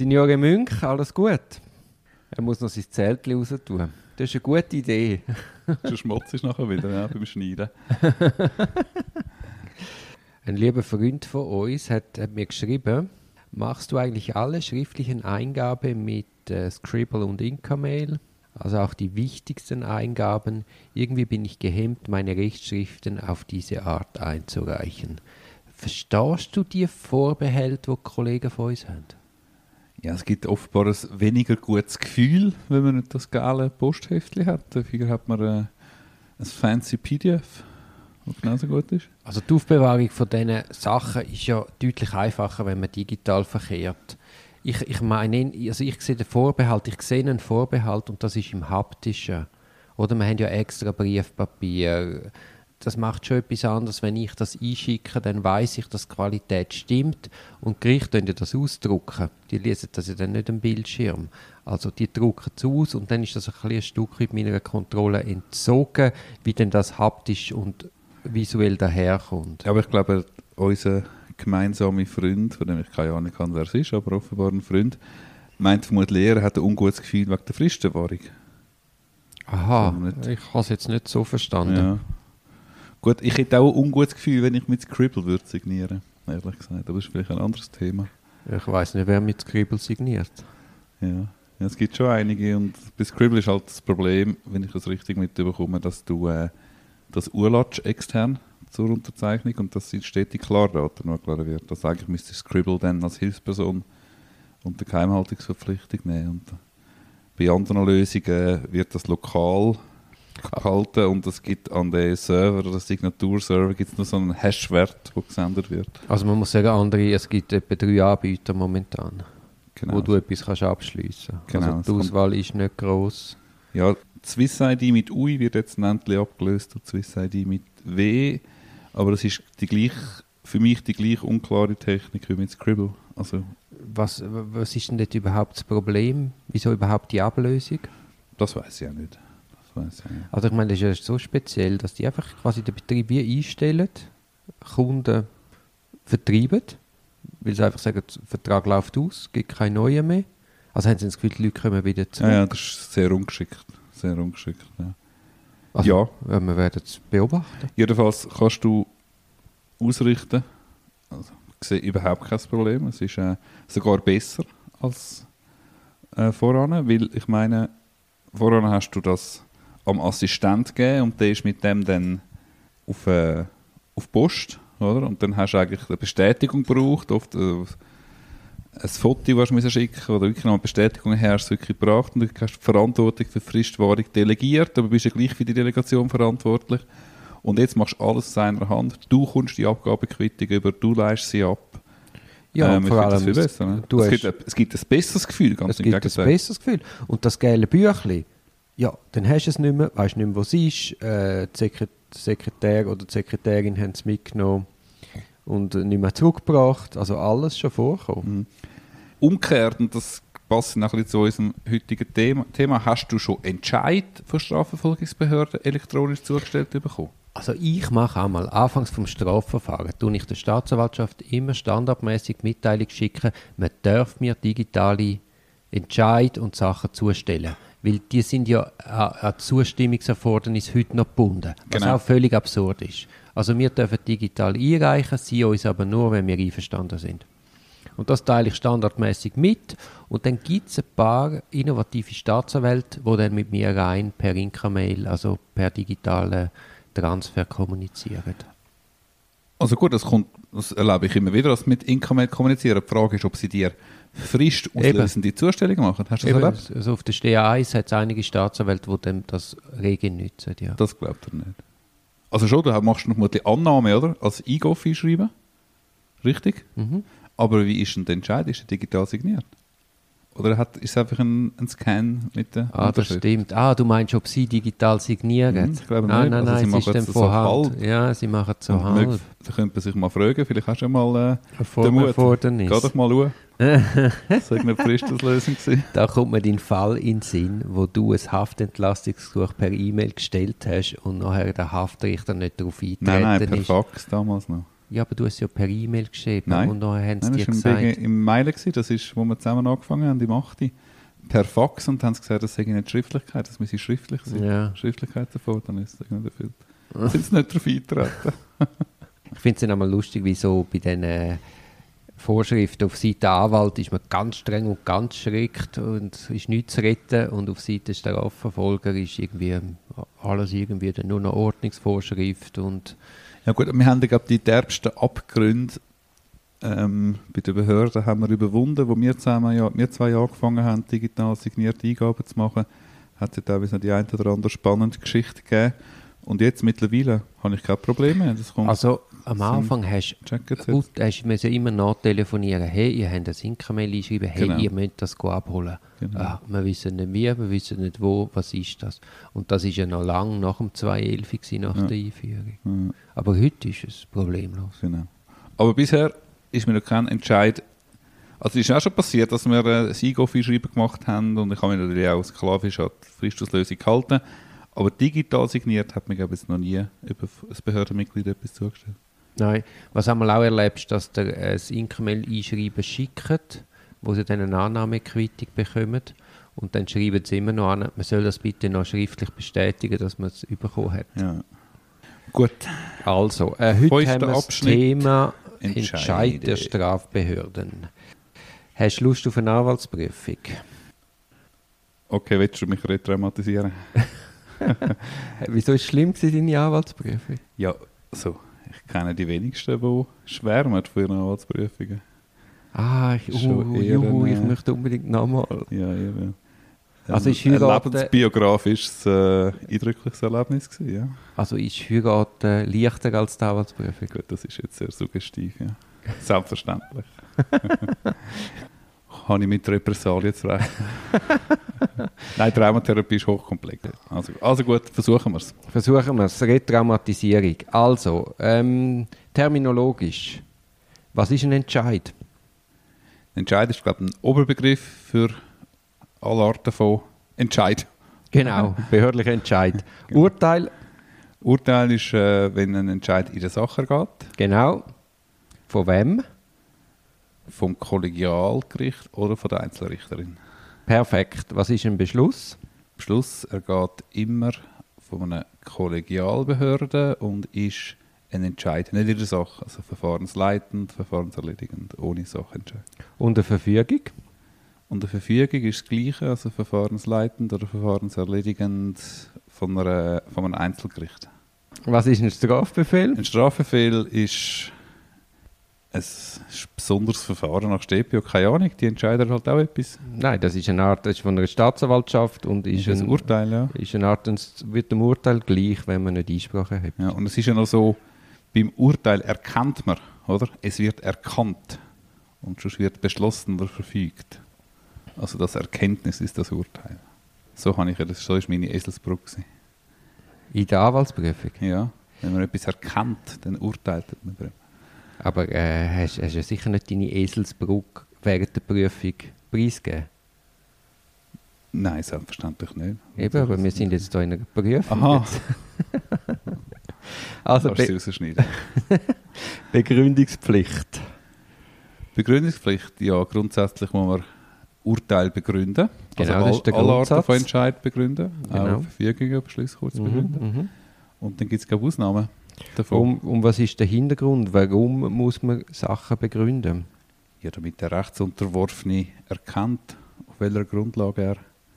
Signore Münch, alles gut? Er muss noch sein Zelt raus tun. Das ist eine gute Idee. Schon Schmutz ist nachher wieder ja, beim Schneiden. Ein lieber Freund von uns hat, hat mir geschrieben, machst du eigentlich alle schriftlichen Eingaben mit äh, Scribble und Inka-Mail? Also auch die wichtigsten Eingaben. Irgendwie bin ich gehemmt, meine Rechtschriften auf diese Art einzureichen. Verstehst du die Vorbehalte, die, die Kollegen von uns haben? Ja, es gibt offenbar ein weniger gutes Gefühl, wenn man nicht das geile Postheftchen hat. Dafür hat man äh, ein fancy PDF, das genauso gut ist. Also die Aufbewahrung von diesen Sachen ist ja deutlich einfacher, wenn man digital verkehrt. Ich, ich meine, also ich sehe den Vorbehalt, ich sehe einen Vorbehalt und das ist im Haptischen. Oder wir haben ja extra Briefpapier, das macht schon etwas anderes. Wenn ich das einschicke, dann weiß ich, dass die Qualität stimmt. Und die Gerichte können das ausdrucken. Die lesen das ja dann nicht am Bildschirm. Also die drucken es aus und dann ist das ein, ein Stück weit meiner Kontrolle entzogen, wie denn das haptisch und visuell daherkommt. Aber ich glaube, unser gemeinsamer Freund, von dem ich keine Ahnung habe, wer es ist, aber offenbar ein Freund, meint vermutlich, er hat ein ungutes Gefühl wegen der Fristenwahrung. Aha, ich habe es jetzt nicht so verstanden. Ja. Gut, ich hätte auch ein ungutes Gefühl, wenn ich mit Scribble würde signieren, ehrlich gesagt. Aber das ist vielleicht ein anderes Thema. Ich weiß nicht, wer mit Scribble signiert. Ja. ja, es gibt schon einige und bei Scribble ist halt das Problem, wenn ich das richtig mitbekomme, dass du äh, das urlatsch extern zur Unterzeichnung und dass steht die Klardaten angelagert wird. Das eigentlich müsste Scribble dann als Hilfsperson unter Geheimhaltungsverpflichtung nehmen. Und bei anderen Lösungen wird das lokal gehalten und es gibt an den Server, oder Signaturserver, gibt es nur so einen Hash-Wert, der gesendet wird. Also man muss sagen, andere, es gibt etwa drei Anbieter momentan, genau. wo du etwas kannst abschliessen kannst. Genau. Also die Auswahl ist nicht groß. Ja, Swiss ID mit UI wird jetzt endlich abgelöst und Swiss ID mit W, aber es ist die gleich, für mich die gleich unklare Technik wie mit Scribble. Also, was, was ist denn dort überhaupt das Problem? Wieso überhaupt die Ablösung? Das weiß ich ja nicht. Also ich meine, das ist ja so speziell, dass die einfach quasi den Betrieb wie einstellen, Kunden vertreiben, weil sie einfach sagen, der Vertrag läuft aus, es gibt keine neuen mehr. Also haben sie das Gefühl, die Leute kommen wieder zurück. Ja, ja das ist sehr ungeschickt. Sehr ungeschickt, ja. Also, ja. Wir werden es beobachten. Jedenfalls kannst du ausrichten, also ich sehe überhaupt kein Problem, es ist äh, sogar besser als äh, voran, weil ich meine, voran hast du das am Assistent gegeben und der ist mit dem dann auf, äh, auf Post, oder? Und dann hast du eigentlich eine Bestätigung gebraucht, oft äh, ein Foto, das du schicken oder wirklich noch eine Bestätigung her, hast du wirklich gebracht und du hast die Verantwortung für die Fristwahrung delegiert, aber bist ja gleich für die Delegation verantwortlich. Und jetzt machst du alles aus seiner Hand. Du kommst die Abgabequittung über, du leistest sie ab. Ja, ähm, vor allem, besser, ne? es, gibt ein, es, gibt ein, besseres Gefühl, ganz Es gibt ein besseres Gefühl. Und das geile Büchlein, ja, dann hast du es nicht mehr, weißt nicht mehr, wo es ist. Äh, der Sekretär oder die Sekretärin haben es mitgenommen und nicht mehr zurückgebracht. Also alles schon vorkommen. Mhm. Umgekehrt, und das passt ein bisschen zu unserem heutigen Thema, Thema hast du schon Entscheid von Strafverfolgungsbehörden elektronisch zugestellt bekommen? Also ich mache einmal anfangs vom Strafverfahren, tue ich der Staatsanwaltschaft immer standardmäßig Mitteilung schicken, man darf mir digitale Entscheid und Sachen zustellen weil die sind ja an Zustimmungserfordernis heute noch gebunden, was genau. auch völlig absurd ist. Also wir dürfen digital einreichen, sie uns aber nur, wenn wir einverstanden sind. Und das teile ich standardmäßig mit. Und dann gibt es ein paar innovative Staatsanwälte, die dann mit mir rein per Inka-Mail, also per digitalen Transfer kommunizieren. Also gut, das, kommt, das erlebe ich immer wieder, dass mit Inka-Mail kommunizieren. Die Frage ist, ob sie dir Frist auslösende Zustellungen machen. Hast du das erlebt? Also auf der STA1 hat es einige Staatsanwälte, die dem das rege nutzen. Ja. Das glaubt er nicht. Also schon, du machst noch mal die Annahme, oder? Als E-Goff einschreiben. Richtig? Mhm. Aber wie ist denn der Entscheid? Ist er digital signiert? Oder hat, ist es einfach ein, ein Scan mit der Ah, das stimmt. Ah, du meinst, ob sie digital signieren? Mhm, ich glaube nein, nicht. Nein, nein, also es ist dann von Hand. Ja, sie machen es so halb. Da könnte man sich mal fragen, vielleicht hast du ja mal äh, den Mut. Geh doch mal schauen. das war eine Fristauslösung. Da kommt mir dein Fall in den Sinn, wo du ein Haftentlastungsgesuch per E-Mail gestellt hast und nachher der Haftrichter nicht darauf eintreten Nein, nein, per ist. Fax damals noch. Ja, aber du hast ja per E-Mail geschrieben Nein. und nachher haben sie Nein, dir das war gesagt. im, im gewesen, das ist, wo wir zusammen angefangen haben, im 8. per Fax und haben sie gesagt, das sei nicht Schriftlichkeit, das müsse schriftlich sein. Ja. Schriftlichkeitserfordernis sei nicht erfüllt. Sind sie nicht darauf eingetreten? Ich finde es dann einmal lustig, wie so bei den äh, Vorschriften auf Seite Anwalt ist man ganz streng und ganz strikt und ist nichts zu retten und auf Seite Strafverfolger ist irgendwie alles irgendwie dann nur noch Ordnungsvorschrift und Ja gut, wir haben glaube die derbsten Abgründe ähm, bei den Behörden haben wir überwunden, wo wir zusammen, ja, wir zwei angefangen haben, digital signierte Eingaben zu machen, hat es teilweise noch die eine oder andere spannende Geschichte gegeben. Und jetzt mittlerweile habe ich keine Probleme. Kommt also am Anfang hast du hast immer nachtelefonieren, hey, ihr habt das Inka-Mail einschreiben, hey, Genau. ihr müsst das abholen. Genau. Ah, wir wissen nicht wie, wir wissen nicht wo, was ist das. Und das ist ja noch lang nach dem 2.11 gewesen, nach Ja. der Einführung. Ja, Aber heute ist es problemlos. genau. Aber bisher ist mir noch kein Entscheid. Also es ist auch schon passiert, dass wir äh, ein Eingabe-Schreiben gemacht haben und ich habe mich natürlich auch sklavisch an die Fristauslösung gehalten. Aber digital signiert hat mir, glaube ich, noch nie über ein Behördenmitglied etwas zugestellt. Nein, was einmal auch erlebst, dass der äh, das Inkmail einschreiben schickt, wo sie dann eine Annahmequittung bekommen und dann schreiben sie immer noch an, man soll das bitte noch schriftlich bestätigen, dass man es bekommen hat. Ja. Gut. Also, äh, heute Fünfter haben wir das Abschnitt. Thema Entscheide. Entscheid der Strafbehörden. Hast du Lust auf eine Anwaltsprüfung? Okay, willst du mich retraumatisieren? Wieso ist es schlimm deine Anwaltsprüfung? Ja, so. Ich kenne die wenigsten, die schwärmen für ihre Anwaltsprüfungen. Ah, ich, uh, juhu, ich äh, möchte unbedingt nochmal. Ja, eben. Also ist ein lebensbiografisches, äh, eindrückliches Erlebnis gewesen, ja. Also ist Heiraten leichter als die Anwaltsprüfung? Gut, das ist jetzt sehr suggestiv, ja. Selbstverständlich. Habe ich mit Repressalien zu rechnen? Nein, Traumatherapie ist hochkomplex. Also, also gut, versuchen wir es. Versuchen wir es. Retraumatisierung. Also, ähm, terminologisch. Was ist ein Entscheid? Entscheid ist, glaube ich, ein Oberbegriff für alle Arten von Entscheid. Genau, behördlicher Entscheid. Urteil, Urteil ist, äh, wenn ein Entscheid in der Sache geht, genau. Von wem? Vom Kollegialgericht oder von der Einzelrichterin. Perfekt. Was ist ein Beschluss? Beschluss ergeht immer von einer Kollegialbehörde und ist ein Entscheid, nicht in der Sache, also verfahrensleitend, verfahrenserledigend, ohne Sachentscheid. Und eine Verfügung? Und eine Verfügung ist das Gleiche, also verfahrensleitend oder verfahrenserledigend von, einer, von einem Einzelgericht. Was ist ein Strafbefehl? Ein Strafbefehl ist ein besonderes Verfahren nach StPO, keine Ahnung, die entscheiden halt auch etwas. Nein, das ist eine Art, das ist von einer Staatsanwaltschaft und ist, Ist ein ein, Urteil, ja. ist eine Art, es wird dem Urteil gleich, wenn man nicht Einsprache hat. ja. Und es ist ja noch so, beim Urteil erkennt man, oder? Es wird erkannt und sonst wird beschlossen oder verfügt. Also das Erkenntnis ist das Urteil. So, habe ich, das so ist meine Eselsbrücke. In der Anwaltsprüfung. Ja, wenn man etwas erkennt, dann urteilt man darüber. Aber äh, hast, hast du sicher nicht deine Eselsbrücke während der Prüfung preisgegeben? Nein, selbstverständlich nicht. Eben, aber wir sind jetzt hier in einer Prüfung. Aha, Also kannst du rausschneiden. Begründungspflicht. Begründungspflicht, ja, grundsätzlich muss man Urteil begründen. Genau, also das ist der alle Arten von Entscheid begründen. Genau. Auch Verfügungen, Beschlüsse kurz begründen. Mhm, mhm. Und dann gibt es, glaube Ausnahmen davon. Um, um was ist der Hintergrund? Warum muss man Sachen begründen? Ja, damit der Rechtsunterworfene erkennt, auf welcher Grundlage er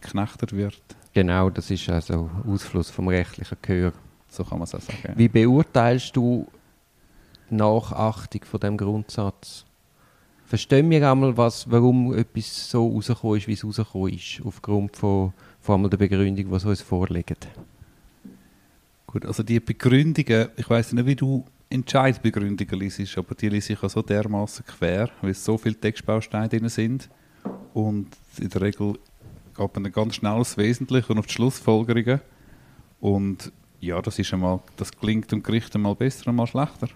geknechtet wird. Genau, das ist also Ausfluss vom rechtlichen Gehör. So kann man es auch sagen. Wie beurteilst du die Nachachtung von dem Grundsatz? Verstehen wir einmal, was, warum etwas so rausgekommen ist, wie es rausgekommen ist, aufgrund von vor allem der Begründung, die uns vorliegt? Gut, also die Begründungen, ich weiß nicht, wie du Entscheidbegründungen liest, aber die lese ich ja so dermaßen quer, weil es so viele Textbausteine drin sind. Und in der Regel geht man dann ganz schnell aufs Wesentliche und auf die Schlussfolgerungen. Und ja, das ist einmal, das klingt dem Gericht einmal besser, einmal schlechter.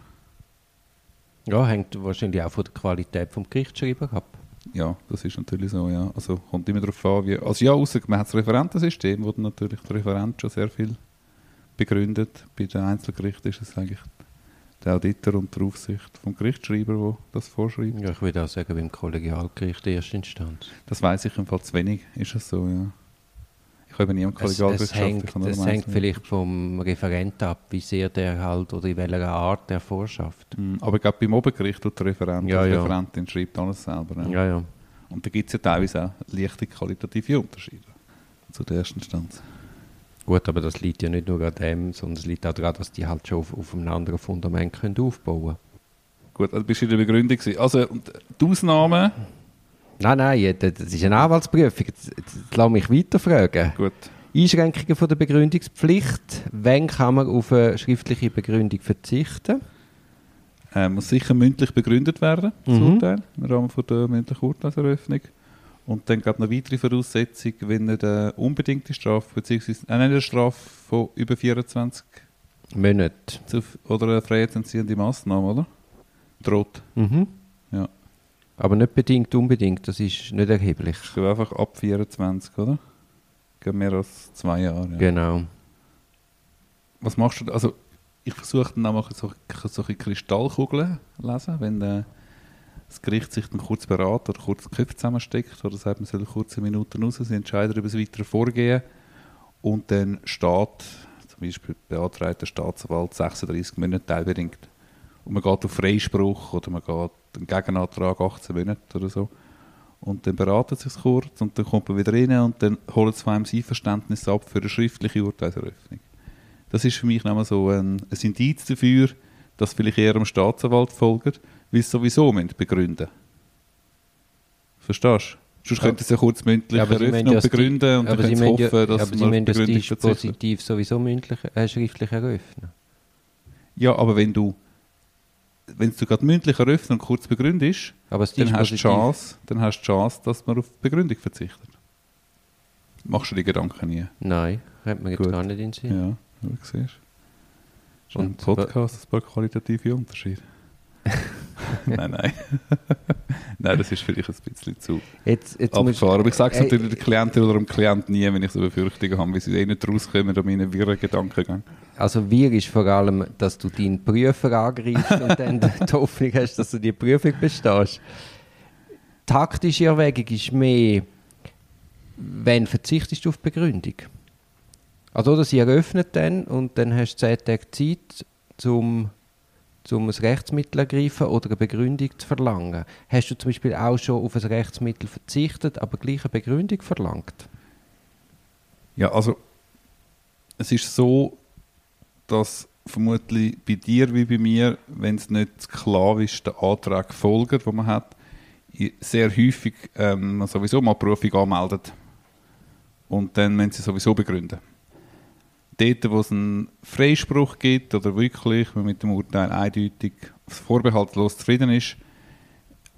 Ja, hängt wahrscheinlich auch von der Qualität vom Gerichtsschreiber ab. Ja, das ist natürlich so, ja. Also kommt immer darauf an, wie. Also ja, außer man hat das Referentensystem, wo natürlich der Referent schon sehr viel begründet. Bei den Einzelgerichten ist es eigentlich der Auditor und die Aufsicht vom Gerichtsschreiber, der das vorschreibt. Ja, ich würde auch sagen, beim Kollegialgericht Erstinstanz. Das weiß ich im Fall zu wenig, ist es so, ja. Ich habe nie am Es, Kollegialgericht es hängt, kann nur es hängt vielleicht vom Referent ab, wie sehr der halt oder in welcher Art der vorschafft. Mm, Aber ich glaube, beim Obergericht tut der Referent, Ja, die ja. Referentin schreibt alles selber. Ja. Ja, ja. Und da gibt es ja teilweise auch leichte qualitative Unterschiede zu der ersten Instanz. Gut, aber das liegt ja nicht nur an dem, sondern es liegt auch daran, dass die halt schon auf, auf einem anderen Fundament können aufbauen können. Gut, also bist du in der Begründung gewesen. Also, und die Ausnahmen, Nein, nein, das ist eine Anwaltsprüfung. Jetzt, jetzt lass mich weiterfragen. gut, Einschränkungen von der Begründungspflicht. Wann kann man auf eine schriftliche Begründung verzichten? äh, muss sicher mündlich begründet werden, das Mhm. Urteil, im Rahmen von der mündlichen Urteilseröffnung. Und dann gab noch weitere Voraussetzung, wenn nicht eine unbedingte Strafe, beziehungsweise äh, eine Strafe von über 24 Monate. zu, oder eine freiheitsentziehende Massnahme, oder? Droht. Mhm. Ja. Aber nicht bedingt, unbedingt. Das ist nicht erheblich. Ich glaube einfach ab 24, oder? Geht mehr als zwei Jahre. Ja. Genau. Was machst du? Also, ich versuche dann auch so, so ein Kristallkugeln lesen, wenn äh, das Gericht sich dann kurz beraten oder kurz die Köpfe zusammensteckt oder sagt, man soll kurze Minuten raus, sie entscheiden über das weitere Vorgehen. Und dann steht, zum Beispiel beantragt der Staatsanwalt 36 Monate teilbedingt und man geht auf Freispruch oder man geht einen Gegenantrag 18 Monate oder so. Und dann beraten sie sich kurz und dann kommt man wieder rein und dann holen sie von einem Einverständnis ab für eine schriftliche Urteilseröffnung. Das ist für mich nochmal so ein, ein Indiz dafür, dass vielleicht eher dem Staatsanwalt folgt, weil sie sowieso begründen Verstehst du? Sonst könnten sie ja kurz mündlich Ja, sie eröffnen und das begründen und dann können sie sie ja, hoffen, dass aber sie man müssen das Begründung verzichtet. Dispositiv sowieso mündlich, äh, schriftlich eröffnen. Ja, aber wenn du wenn du gerade mündlich eröffnen und kurz begründest, das dann hast, du Chance, dann hast du die Chance, dass man auf Begründung verzichtet. Machst du die Gedanken nie? Nein, hat mir jetzt gar nicht in Sinn. Ja, wie du siehst. Ein Und- Podcast ein paar qualitative Unterschiede. nein, nein. nein, das ist vielleicht ein bisschen zu Jetzt, jetzt abgefahren. Aber ich sage es natürlich der Klientin oder dem Klienten nie, wenn ich so Befürchtungen habe, wie sie eh nicht rauskommen an meinen wirren Gedankengängen. Also wir ist vor allem, dass du deinen Prüfer angreifst und dann die Hoffnung hast, dass du die Prüfung bestehst. Taktische Erwägung ist mehr, wenn verzichtest du auf Begründung. Also oder sie eröffnet dann und dann hast du 10 Tage Zeit, um um ein Rechtsmittel ergreifen oder eine Begründung zu verlangen. Hast du zum Beispiel auch schon auf ein Rechtsmittel verzichtet, aber gleich eine Begründung verlangt? Ja, also es ist so, dass vermutlich bei dir wie bei mir, wenn es nicht sklavisch den Antrag folgt, den man hat, sehr häufig ähm, sowieso mal Berufung anmeldet. Und dann müssen sie sowieso begründen. Dort, wo es einen Freispruch gibt oder wirklich man mit dem Urteil eindeutig vorbehaltlos zufrieden ist,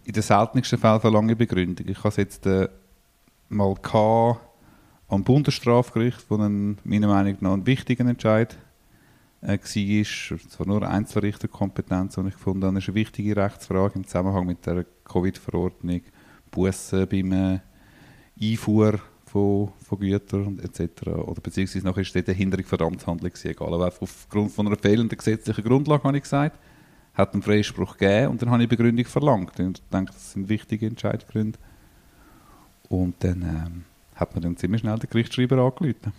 in den seltensten Fällen verlange ich Begründung. Ich habe es jetzt äh, mal am Bundesstrafgericht, wo ein, meiner Meinung nach ein wichtiger Entscheid war. Zwar nur eine Einzelrichterkompetenz, und ich habe, das ist eine wichtige Rechtsfrage im Zusammenhang mit der Covid-Verordnung, Bussen beim äh, Einfuhr von, von Gütern etc. Oder beziehungsweise nachher ist dort eine Hinderung der Amtshandlung egal. Aber aufgrund von einer fehlenden gesetzlichen Grundlage, habe ich gesagt, hat einen Freispruch gegeben und dann habe ich Begründung verlangt. Und ich denke, das sind wichtige Entscheidungsgründe. Und dann ähm, hat man dann ziemlich schnell den Gerichtsschreiber angerufen.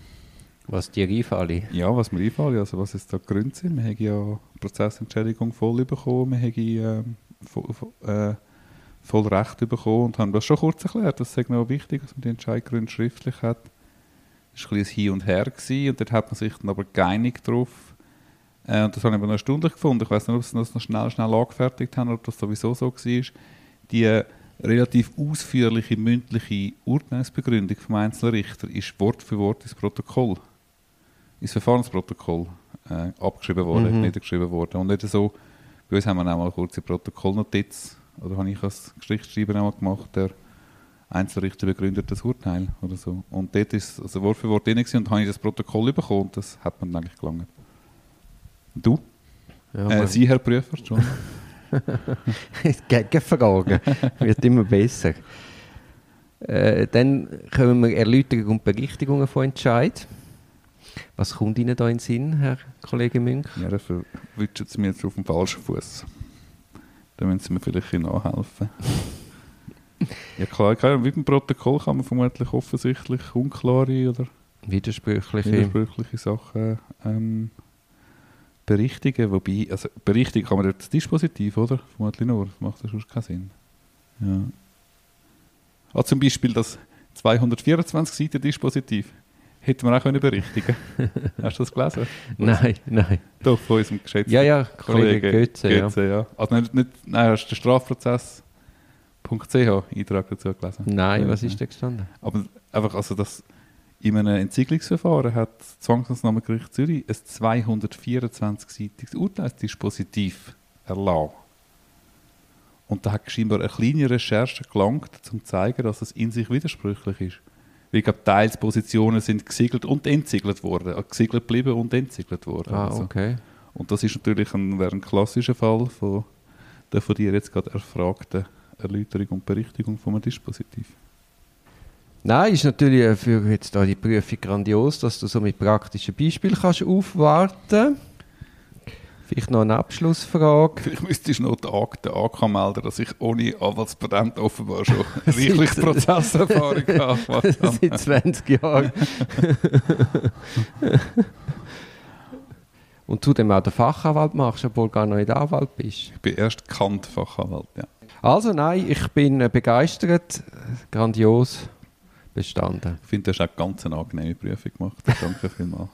Was dir einfällt? Ja, was mir einfällt, also was jetzt da die Gründe sind. Wir haben ja Prozessentschädigung voll bekommen, wir haben ähm, voll, Recht bekommen und haben das schon kurz erklärt. Das ist noch wichtig, dass man die Entscheidungsgründe schriftlich hat. Das war ein ein Hin und Her gewesen, und dort hat man sich dann aber geeinigt drauf. Äh, und das habe ich aber noch erstaunlich gefunden. Ich weiß nicht, ob sie das noch schnell, schnell angefertigt haben oder ob das sowieso so war. Die äh, relativ ausführliche mündliche Urteilsbegründung vom Einzelrichter ist Wort für Wort ins Protokoll, ins Verfahrensprotokoll äh, abgeschrieben worden, Mhm. niedergeschrieben worden. Und nicht so, bei uns haben wir auch mal eine kurze Protokollnotiz, oder habe ich als Geschichtsschreiber auch mal gemacht, der Einzelrichter begründet das Urteil oder so. Und dort ist also Wort für Wort drin und habe ich das Protokoll bekommen und das hat man eigentlich gelangt. Du? Ja, äh, Sie, Herr Prüfer, schon. Gegenfragen. Wird immer besser. Äh, dann kommen wir Erläuterung und Berichtigungen von Entscheid. Was kommt Ihnen da in den Sinn, Herr Kollege Münch? Ja, dafür wünschen Sie mir jetzt auf dem falschen Fuß. Da müssen Sie mir vielleicht nachhelfen. ja klar, klar, mit dem Protokoll kann man vermutlich offensichtlich unklare oder Widersprüchliche. widersprüchliche Sachen ähm, berichtigen. Wobei, also berichtigen kann man das Dispositiv, oder? Vermutlich nur. Das macht ja sonst keinen Sinn. Ja. Ah, zum Beispiel das 224 Seiten Dispositiv. Hätten wir auch können berichtigen Hast du das gelesen? Nein, nein. Doch, von unserem geschätzten Ja, ja, Kollege, Götze, ja. Götze, ja. Also nicht, nicht, nein, hast du den Strafprozess.ch Eintrag dazu gelesen? Nein, Ja, was ja. ist da gestanden? Aber einfach, also das, in einem Entziegelungsverfahren hat das Zwangsmaßnahmengericht Zürich ein 224-seitiges Urteilsdispositiv erlassen. Und da hat scheinbar eine kleine Recherche gelangt, um zu zeigen, dass es in sich widersprüchlich ist. Weil ich glaube, teils Positionen sind gesiegelt und entsiegelt worden. Äh, Gesiegelt geblieben und entsiegelt worden. Ah, Also, okay. Und das ist natürlich ein, wäre ein klassischer Fall von der von dir jetzt gerade erfragten Erläuterung und Berichtigung von einem Dispositiv. Nein, ist natürlich äh, für jetzt da die Prüfung grandios, dass du so mit praktischen Beispielen kannst aufwarten. Vielleicht noch eine Abschlussfrage. Vielleicht müsstest du noch die Akte anmelden, dass ich ohne Anwaltspatent offenbar schon reichlich Prozesserfahrung habe. Seit 20 Jahren. Und zudem auch den Fachanwalt machst, obwohl du gar noch nicht Anwalt bist. Ich bin erst Kant-Fachanwalt, ja. Also nein, ich bin äh, begeistert, grandios bestanden. Ich finde, du hast auch ganz eine angenehme Prüfung gemacht. Danke vielmals.